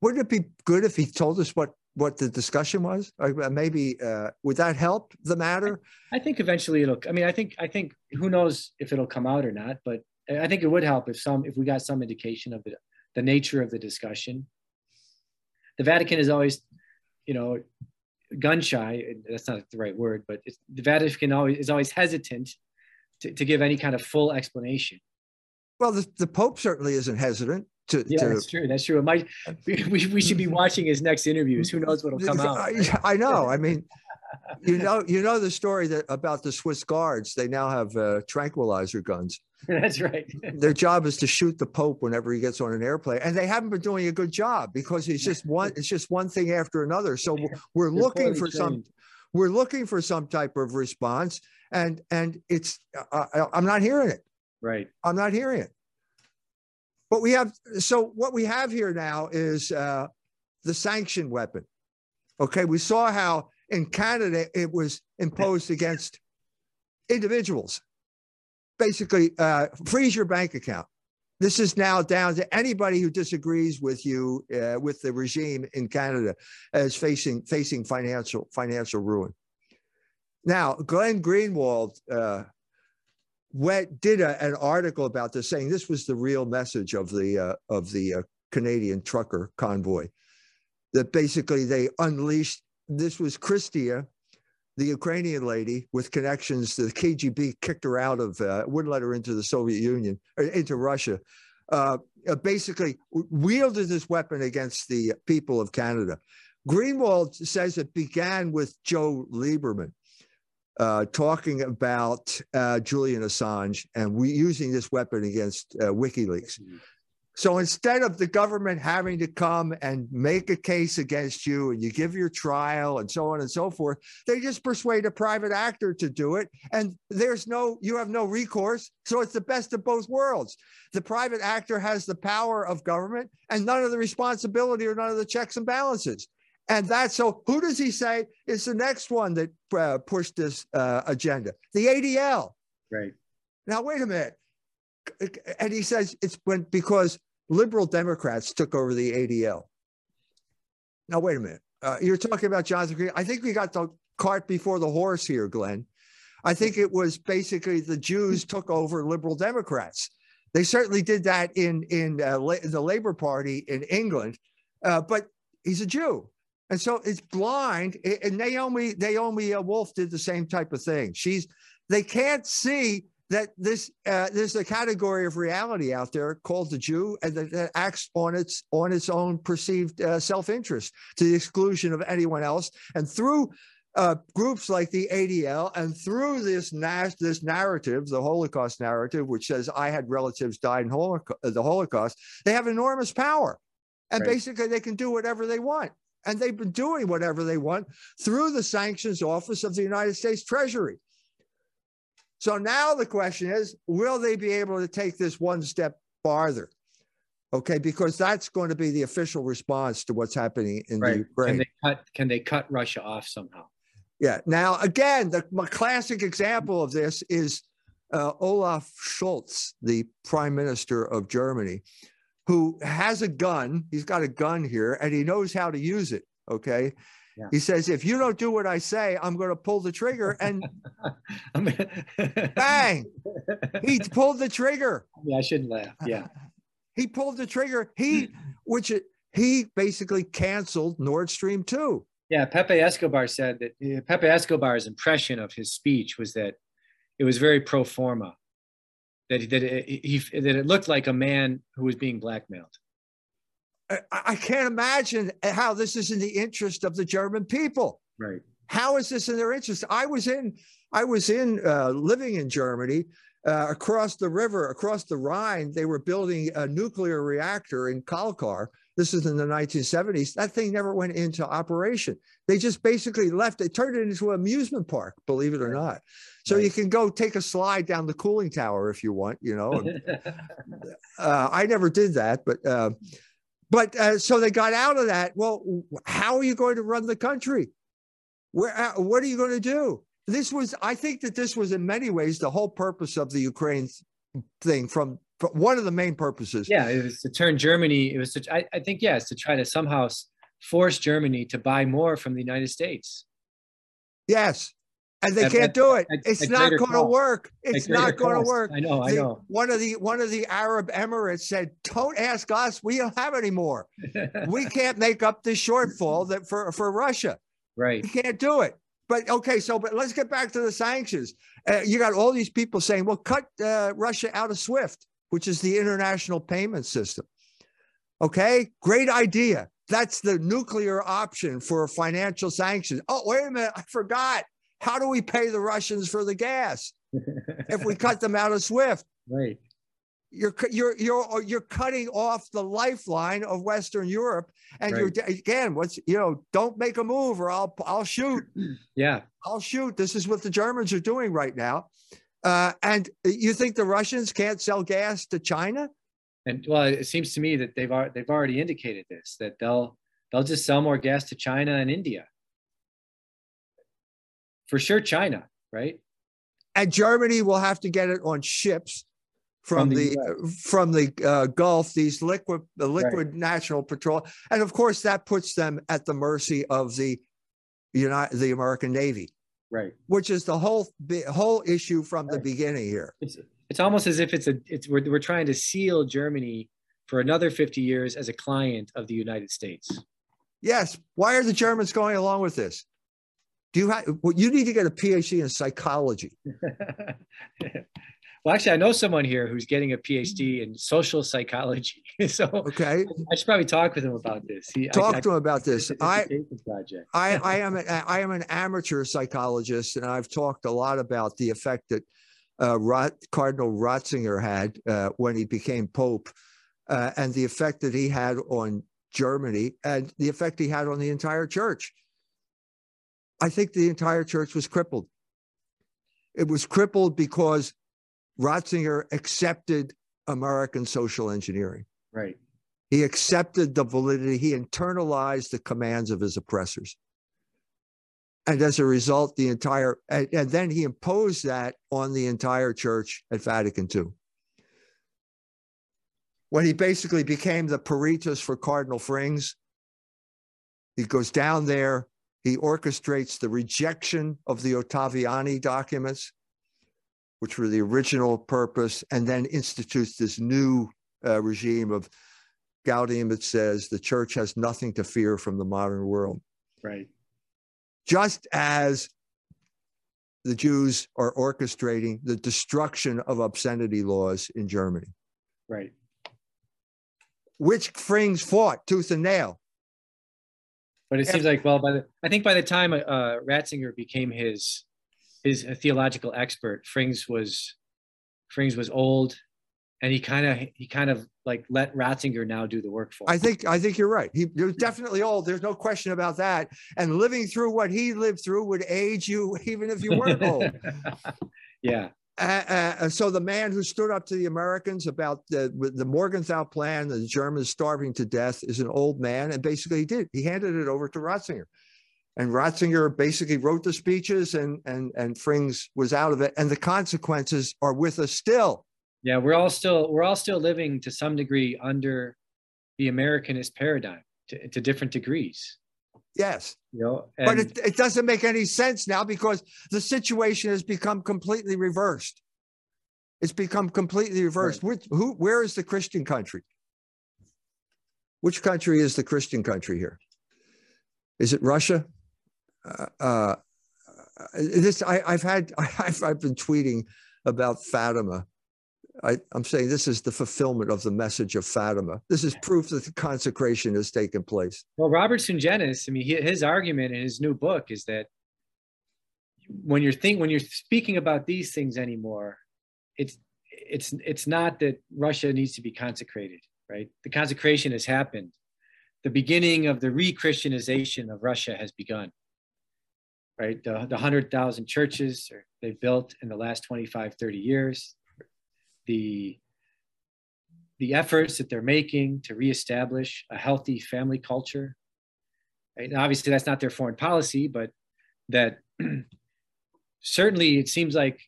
Wouldn't it be good if he told us what what the discussion was? Or uh, maybe uh, would that help the matter? I think eventually it'll. I mean, I think I think who knows if it'll come out or not, but I think it would help if some if we got some indication of the the nature of the discussion. The Vatican is always, you know, gun shy. That's not the right word, but the Vatican always is always hesitant to, to give any kind of full explanation. Well, the, the Pope certainly isn't hesitant to. Yeah, to, that's true. That's true. It might. We, we should be watching his next interviews. Who knows what'll come out? I, I know. I mean, you know, you know the story that about the Swiss guards. They now have uh, tranquilizer guns. That's right. Their job is to shoot the Pope whenever he gets on an airplane, and they haven't been doing a good job because it's just one. It's just one thing after another. So we're They're looking for trained. some. We're looking for some type of response, and and it's. Uh, I'm not hearing it. Right. I'm not hearing it. But we have, so what we have here now is uh, the sanction weapon. Okay. We saw how in Canada it was imposed against individuals. Basically, uh, freeze your bank account. This is now down to anybody who disagrees with you, uh, with the regime in Canada, as facing facing financial financial ruin. Now, Glenn Greenwald, uh, went did a, an article about this, saying this was the real message of the uh, of the uh, Canadian trucker convoy. That basically they unleashed. This was Chrystia, the Ukrainian lady with connections. To the KGB kicked her out of, uh, wouldn't let her into the Soviet Union, or into Russia. Uh, uh, basically wielded this weapon against the people of Canada. Greenwald says it began with Joe Lieberman uh, talking about uh, Julian Assange and we using this weapon against uh, WikiLeaks. So instead of the government having to come and make a case against you and you give your trial and so on and so forth, they just persuade a private actor to do it. And there's no, you have no recourse. So it's the best of both worlds. The private actor has the power of government and none of the responsibility or none of the checks and balances. And that's so who does he say is the next one that uh, pushed this uh, agenda? The ADL. Right. Now, wait a minute. And he says it's when because liberal Democrats took over the ADL. Now, wait a minute. Uh, you're talking about Johnson Green. I think we got the cart before the horse here, Glenn. I think it was basically the Jews took over liberal Democrats. They certainly did that in in, uh, la- the Labor Party in England, uh, but he's a Jew. And so it's blind. And Naomi, Naomi Wolf did the same type of thing. She's, they can't see that this uh, there's a category of reality out there called the Jew, and that, that acts on its on its own perceived uh, self interest to the exclusion of anyone else. And through uh, groups like the ADL, and through this nas- this narrative, the Holocaust narrative, which says I had relatives died in Holocaust, the Holocaust, they have enormous power, and right. basically they can do whatever they want. And they've been doing whatever they want through the sanctions office of the United States Treasury. So now the question is will they be able to take this one step farther? Okay, because that's going to be the official response to what's happening in right. the Ukraine. Can they cut? Can they cut Russia off somehow? Yeah. Now, again, the classic example of this is uh, Olaf Scholz, the prime minister of Germany, who has a gun. He's got a gun here and he knows how to use it. Okay. Yeah. He says, if you don't do what I say, I'm going to pull the trigger. And bang, he pulled the trigger. Yeah, I shouldn't laugh. Yeah. He pulled the trigger. He, hmm. which he basically canceled Nord Stream 2. Yeah, Pepe Escobar said that Pepe Escobar's impression of his speech was that it was very pro forma, that that it, he that it looked like a man who was being blackmailed. I, I can't imagine how this is in the interest of the German people. Right. How is this in their interest? I was in I was in uh, living in Germany. Uh, across the river, across the Rhine, they were building a nuclear reactor in Kalkar, this is in the 1970s. That thing never went into operation. They just basically left it, turned it into an amusement park, believe it or not. So right. you can go take a slide down the cooling tower if you want, you know. uh, I never did that, but uh, but uh, so they got out of that. Well, how are you going to run the country? Where uh, what are you going to do? This was, I think that this was in many ways the whole purpose of the Ukraine thing from one of the main purposes. Yeah, it was to turn Germany. It was to, I, I think, yes, to try to somehow force Germany to buy more from the United States. Yes, and they at, can't at, do it. At, it's not going to work. It's not going to work. I know. I know. One of the one of the Arab Emirates said, "Don't ask us. We don't have any more. we can't make up the shortfall that for for Russia. Right. We can't do it." But okay, so but let's get back to the sanctions. Uh, you got all these people saying, "Well, cut uh, Russia out of SWIFT." which is the international payment system. Okay, great idea. That's the nuclear option for financial sanctions. Oh, wait a minute, I forgot. How do we pay the Russians for the gas if we cut them out of SWIFT? Right. You're you're you're you're cutting off the lifeline of Western Europe, and right. you're again. What's you know? Don't make a move, or I'll I'll shoot. Yeah, I'll shoot. This is what the Germans are doing right now. Uh, and you think the Russians can't sell gas to China? And well, it seems to me that they've they've already indicated this that they'll they'll just sell more gas to China and India. For sure, China, right? And Germany will have to get it on ships from, from the, the from the uh, Gulf. These liquid the liquid right. natural petrol, and of course that puts them at the mercy of the United the American Navy right which is the whole whole issue from right. the beginning here it's, it's almost as if it's a it's we're, we're trying to seal germany for another 50 years as a client of the united states yes why are the germans going along with this do you have well, you need to get a phd in psychology Well, actually, I know someone here who's getting a PhD in social psychology. so okay, I should probably talk with him about this. He, talk I, to him about this. I, I, I am a, I am an amateur psychologist, and I've talked a lot about the effect that uh, Rot, Cardinal Ratzinger had uh, when he became Pope, uh, and the effect that he had on Germany, and the effect he had on the entire church. I think the entire church was crippled. It was crippled because Ratzinger accepted American social engineering. Right. He accepted the validity, he internalized the commands of his oppressors. And as a result, the entire, and, and then he imposed that on the entire church at Vatican II. When he basically became the peritus for Cardinal Frings, he goes down there, he orchestrates the rejection of the Ottaviani documents which were the original purpose, and then institutes this new uh, regime of Gaudium that says the church has nothing to fear from the modern world. Right. Just as the Jews are orchestrating the destruction of obscenity laws in Germany. Right. Which Frings fought tooth and nail. But it seems like, well, by the I think by the time uh, Ratzinger became his is a theological expert. Frings was Frings was old, and he kind of he kind of like let Ratzinger now do the work for. Him. I think I think you're right. He, was definitely old. There's no question about that. And living through what he lived through would age you even if you weren't old. yeah. Uh, uh, so the man who stood up to the Americans about the the Morgenthau plan, the Germans starving to death, is an old man, and basically he did. He handed it over to Ratzinger. and Ratzinger basically wrote the speeches and and and Frings was out of it and the consequences are with us still. Yeah, we're all still we're all still living to some degree under the Americanist paradigm to, to different degrees. Yes. You know, but it, it doesn't make any sense now because the situation has become completely reversed. It's become completely reversed. Right. Which, who, where is the Christian country? Which country is the Christian country here? Is it Russia? Uh, uh, this I, have had I've, I've been tweeting about Fatima. I, am saying this is the fulfillment of the message of Fatima. This is proof that the consecration has taken place. Well, Robert Sungenis, I mean, his argument in his new book is that when you're think when you're speaking about these things anymore, it's it's it's not that Russia needs to be consecrated, right? The consecration has happened. The beginning of the re-Christianization of Russia has begun. Right, the, the 100,000 churches they've built in the last 25, 30 years, the the efforts that they're making to reestablish a healthy family culture. And obviously, that's not their foreign policy, but that certainly it seems like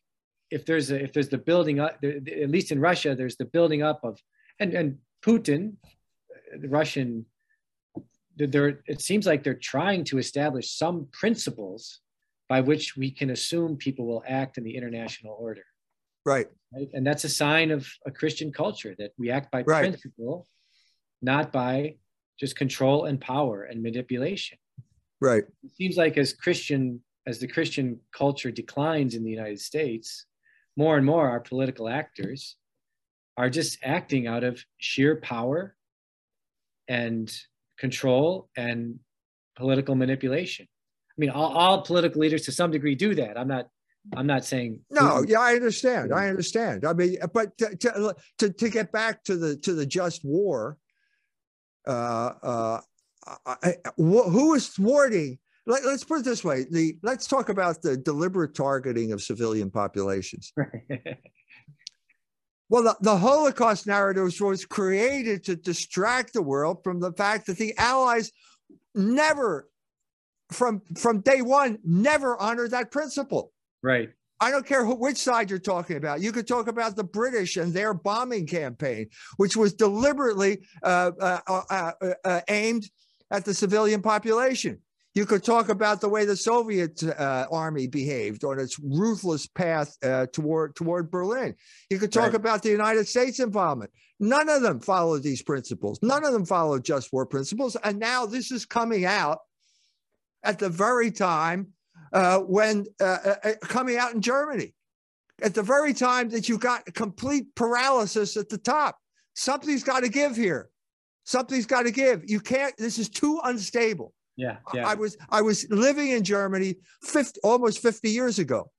if there's a, if there's the building up, at least in Russia, there's the building up of and and Putin, the Russian, there it seems like they're trying to establish some principles by which we can assume people will act in the international order. Right. right? And that's a sign of a Christian culture that we act by right. principle, not by just control and power and manipulation. Right. It seems like as Christian as the Christian culture declines in the United States, more and more our political actors are just acting out of sheer power and control and political manipulation. I mean, all, all political leaders to some degree do that. I'm not I'm not saying no. Yeah, I understand. I understand. I mean, but to, to to, to get back to the to the just war, uh, uh, I, who is thwarting? Let, us put it this way: the let's talk about the deliberate targeting of civilian populations. well, the, the Holocaust narrative was created to distract the world from the fact that the Allies never, from from day one, never honored that principle. Right. I don't care who, which side you're talking about. You could talk about the British and their bombing campaign, which was deliberately uh, uh, uh, uh, uh aimed at the civilian population. You could talk about the way the Soviet uh, army behaved on its ruthless path toward toward Berlin. You could talk right. about the United States involvement. None of them followed these principles. None of them followed just war principles. And now this is coming out at the very time uh, when uh, uh, uh, coming out in Germany at the very time that you got complete paralysis at the top. Something's got to give here. Something's got to give. You can't. This is too unstable. Yeah, yeah. I was I was living in Germany 50, almost 50 years ago,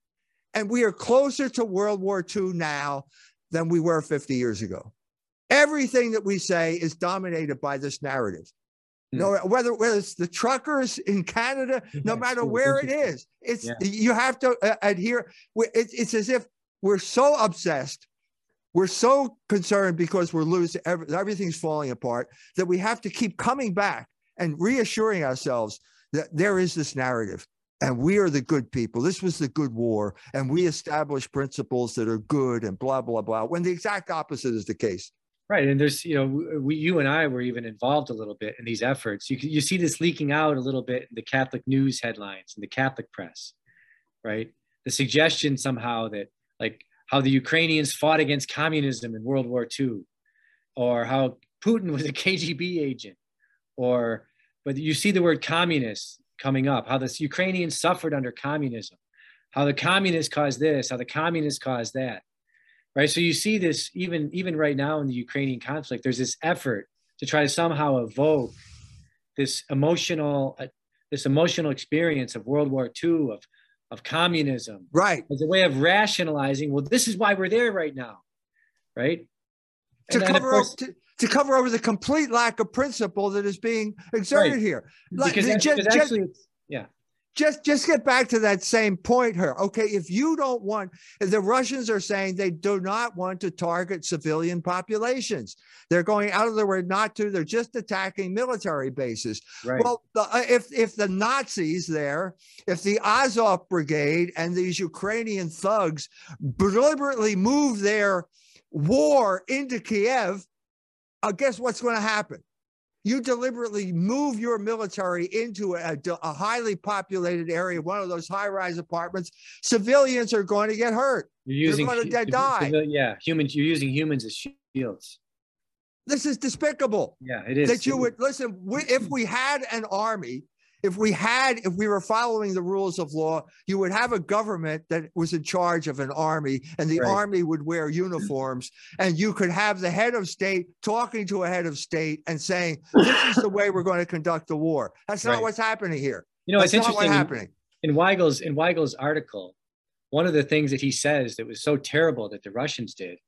and we are closer to World War II now than we were 50 years ago. Everything that we say is dominated by this narrative. No, whether whether it's the truckers in Canada, no matter where it is, it's yeah. you have to uh, adhere. It's, it's as if we're so obsessed, we're so concerned because we're losing everything's falling apart that we have to keep coming back and reassuring ourselves that there is this narrative and we are the good people. This was the good war, and we established principles that are good and blah blah blah. When the exact opposite is the case. Right, and there's you know uh, we you and I were even involved a little bit in these efforts. You you see this leaking out a little bit in the Catholic news headlines in the Catholic press, right? The suggestion somehow that like how the Ukrainians fought against communism in World War II, or how Putin was a KGB agent, or but you see the word communist coming up, how the Ukrainians suffered under communism, how the communists caused this, how the communists caused that right? So you see this even even right now in the ukrainian conflict there's this effort to try to somehow evoke this emotional uh, this emotional experience of world war ii of of communism right. as a way of rationalizing well this is why we're there right now right? To cover course, to, to, cover over the complete lack of principle that is being exerted right. here. Like, because, just, because actually, yeah just just get back to that same point here. Okay if you don't want the russians are saying they do not want to target civilian populations they're going out of their way not to they're just attacking military bases. Right. well the, uh, if if the nazis there if the azov brigade and these ukrainian thugs deliberately move their war into kiev uh, guess what's going to happen you deliberately move your military into a, a, highly populated area, one of those high-rise apartments. Civilians are going to get hurt. You're using They're going to die. Yeah, humans. You're using humans as shields. This is despicable. Yeah, it is. That you would listen. We, if we had an army if we had, if we were following the rules of law, you would have a government that was in charge of an army, and the right. army would wear uniforms, and you could have the head of state talking to a head of state and saying, "This is the way we're going to conduct the war." That's right. not what's happening here. You know, That's it's interesting. happening in Weigel's in Weigel's article. One of the things that he says that was so terrible that the Russians did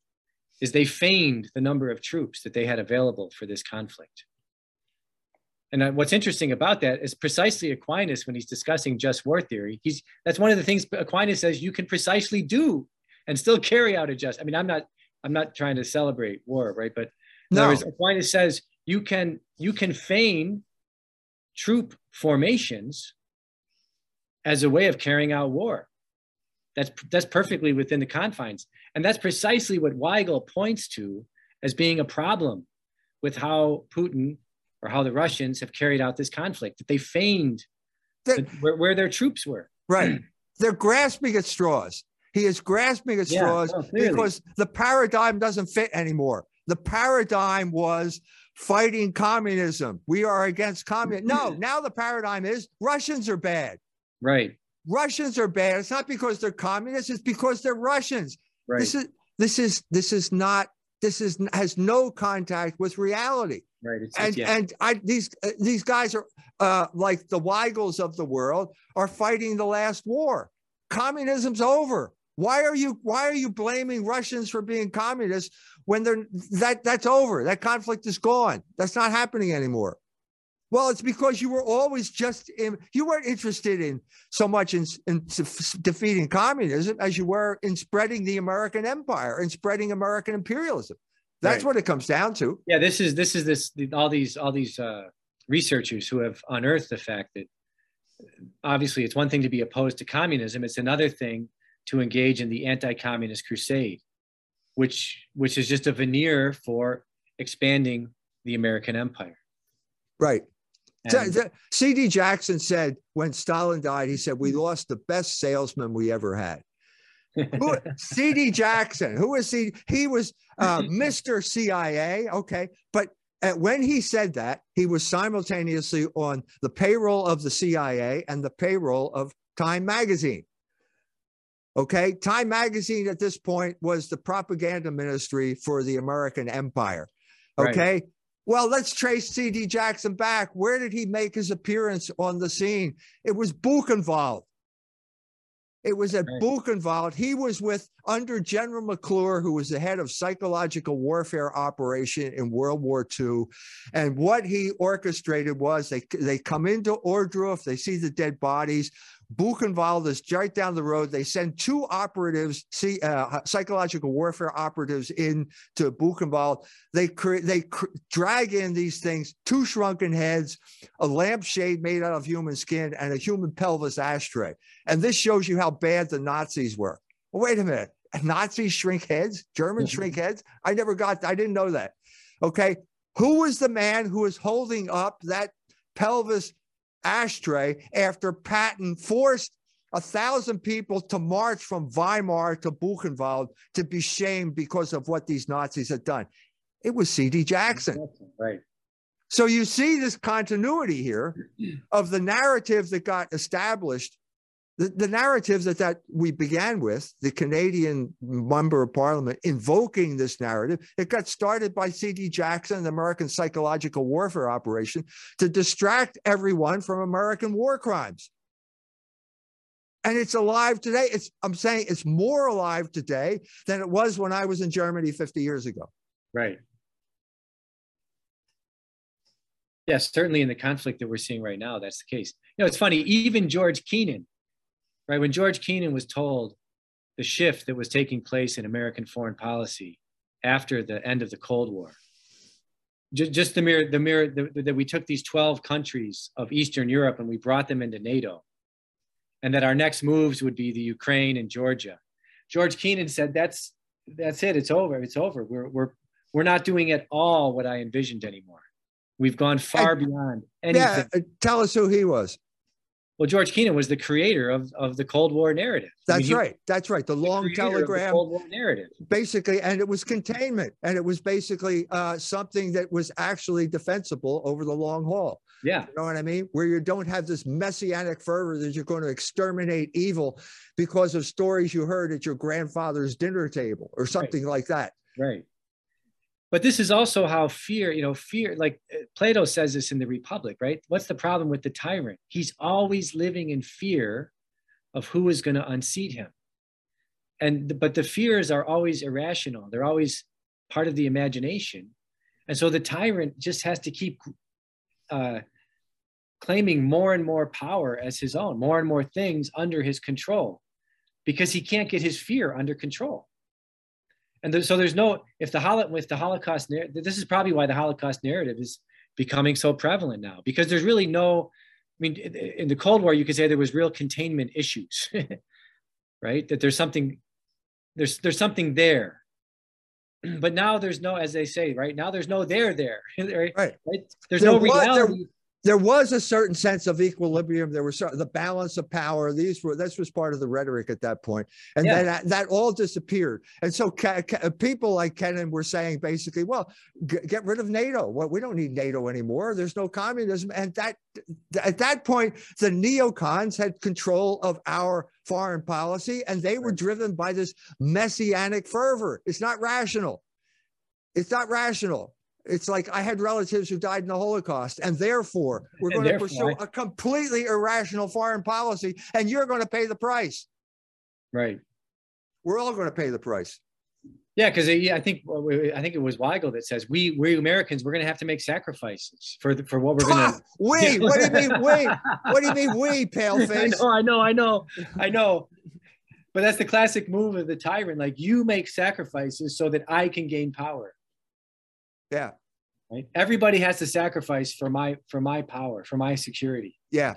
is they feigned the number of troops that they had available for this conflict. And uh, what's interesting about that is precisely Aquinas, when he's discussing just war theory, he's that's one of the things Aquinas says you can precisely do and still carry out a just. I mean, I'm not I'm not trying to celebrate war, right? But no. Words, Aquinas says you can you can feign troop formations as a way of carrying out war. That's that's perfectly within the confines, and that's precisely what Weigel points to as being a problem with how Putin or how the Russians have carried out this conflict, that they feigned the, where, where, their troops were. Right. They're grasping at straws. He is grasping at straws yeah, oh, because the paradigm doesn't fit anymore. The paradigm was fighting communism. We are against communism. No, mm-hmm. now the paradigm is Russians are bad. Right. Russians are bad. It's not because they're communists, it's because they're Russians. Right. This is this is this is not this is has no contact with reality. Right. It's, and yeah. and I these uh, these guys are uh, like the Weigels of the world are fighting the last war. Communism's over. Why are you why are you blaming Russians for being communists when they're that that's over? That conflict is gone. That's not happening anymore. Well, it's because you were always just in, you weren't interested in so much in, in defeating communism as you were in spreading the American empire and spreading American imperialism. That's right. what it comes down to. Yeah, this is this is this all these all these uh, researchers who have unearthed the fact that obviously it's one thing to be opposed to communism; it's another thing to engage in the anti-communist crusade, which which is just a veneer for expanding the American empire. Right. C.D. Jackson said when Stalin died, he said, We lost the best salesman we ever had. C.D. Jackson, who was he? He was uh, Mr. CIA. Okay. But when he said that, he was simultaneously on the payroll of the CIA and the payroll of Time Magazine. Okay. Time Magazine at this point was the propaganda ministry for the American empire. Okay. Right. Well, let's trace C.D. Jackson back. Where did he make his appearance on the scene? It was Buchenwald. It was at right. Buchenwald. He was with under General McClure, who was the head of psychological warfare operation in World War II. And what he orchestrated was they they come into Ohrdruf, they see the dead bodies. Buchenwald is right down the road. They send two operatives, see, uh, psychological warfare operatives in to Buchenwald. They cre- they cr- drag in these things, two shrunken heads, a lampshade made out of human skin, and a human pelvis ashtray. And this shows you how bad the Nazis were. Well, wait a minute. Nazis shrink heads, Germans mm-hmm. shrink heads. I never got, I didn't know that. Okay. Who was the man who was holding up that pelvis ashtray after Patton forced a thousand people to march from Weimar to Buchenwald to be shamed because of what these Nazis had done. It was C.D. Jackson. Right. So you see this continuity here of the narrative that got established the, the narrative that, that we began with, the Canadian member of parliament invoking this narrative, it got started by C.D. Jackson, the American psychological warfare operation, to distract everyone from American war crimes. And it's alive today. It's, I'm saying it's more alive today than it was when I was in Germany 50 years ago. Right. Yes, certainly in the conflict that we're seeing right now, that's the case. You know, it's funny, even George Kennan, right? When George Kennan was told the shift that was taking place in American foreign policy after the end of the Cold War, just, just the mere, the mere, that we took these 12 countries of Eastern Europe and we brought them into NATO, and that our next moves would be the Ukraine and Georgia. George Kennan said, that's, that's it, it's over, it's over. We're, we're, we're not doing at all what I envisioned anymore. We've gone far and, beyond anything. Yeah, uh, tell us who he was. Well, George Kennan was the creator of, of the Cold War narrative. That's I mean, right. That's right. The, the long telegram. The Cold War narrative. Basically, and it was containment, and it was basically uh, something that was actually defensible over the long haul. Yeah. You know what I mean? Where you don't have this messianic fervor that you're going to exterminate evil because of stories you heard at your grandfather's dinner table or something right. like that. Right but this is also how fear you know fear like uh, plato says this in the republic right? What's the problem with the tyrant? He's always living in fear of who is going to unseat him. And but the fears are always irrational. They're always part of the imagination. And so the tyrant just has to keep uh, claiming more and more power as his own more and more things under his control because he can't get his fear under control and there, so there's no if the holo, with the Holocaust this is probably why the Holocaust narrative is becoming so prevalent now because there's really no. I mean, in the Cold War, you could say there was real containment issues, right? That there's something there's there's something there but now there's no as they say right now there's no there there right, right. there's there no reality there was a certain sense of equilibrium. There was the balance of power. These were this was part of the rhetoric at that point, and yeah. that, that, all disappeared. And so people like Kennan were saying basically, well, get rid of NATO. Well, we don't need NATO anymore. There's no communism, and that at that point, the neocons had control of our foreign policy, and they were driven by this messianic fervor. It's not rational. It's not rational. It's like I had relatives who died in the Holocaust, and therefore we're going to pursue a completely irrational foreign policy, and you're going to pay the price. Right. We're all going to pay the price. Yeah, because yeah, I think I think it was Weigel that says we we Americans we're going to have to make sacrifices for the, for what we're going to. We? What do you mean we? What do you mean we? Paleface. I know, I know, I know, I know. But that's the classic move of the tyrant. Like you make sacrifices so that I can gain power. Yeah. Right. Everybody has to sacrifice for my for my power, for my security. Yeah.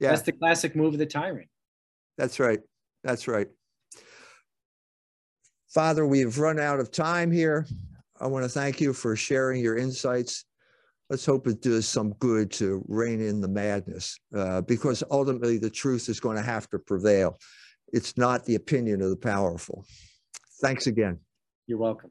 Yeah. That's the classic move of the tyrant. That's right. That's right. Father, we've run out of time here. I want to thank you for sharing your insights. Let's hope it does some good to rein in the madness, uh, because ultimately the truth is going to have to prevail. It's not the opinion of the powerful. Thanks again. You're welcome.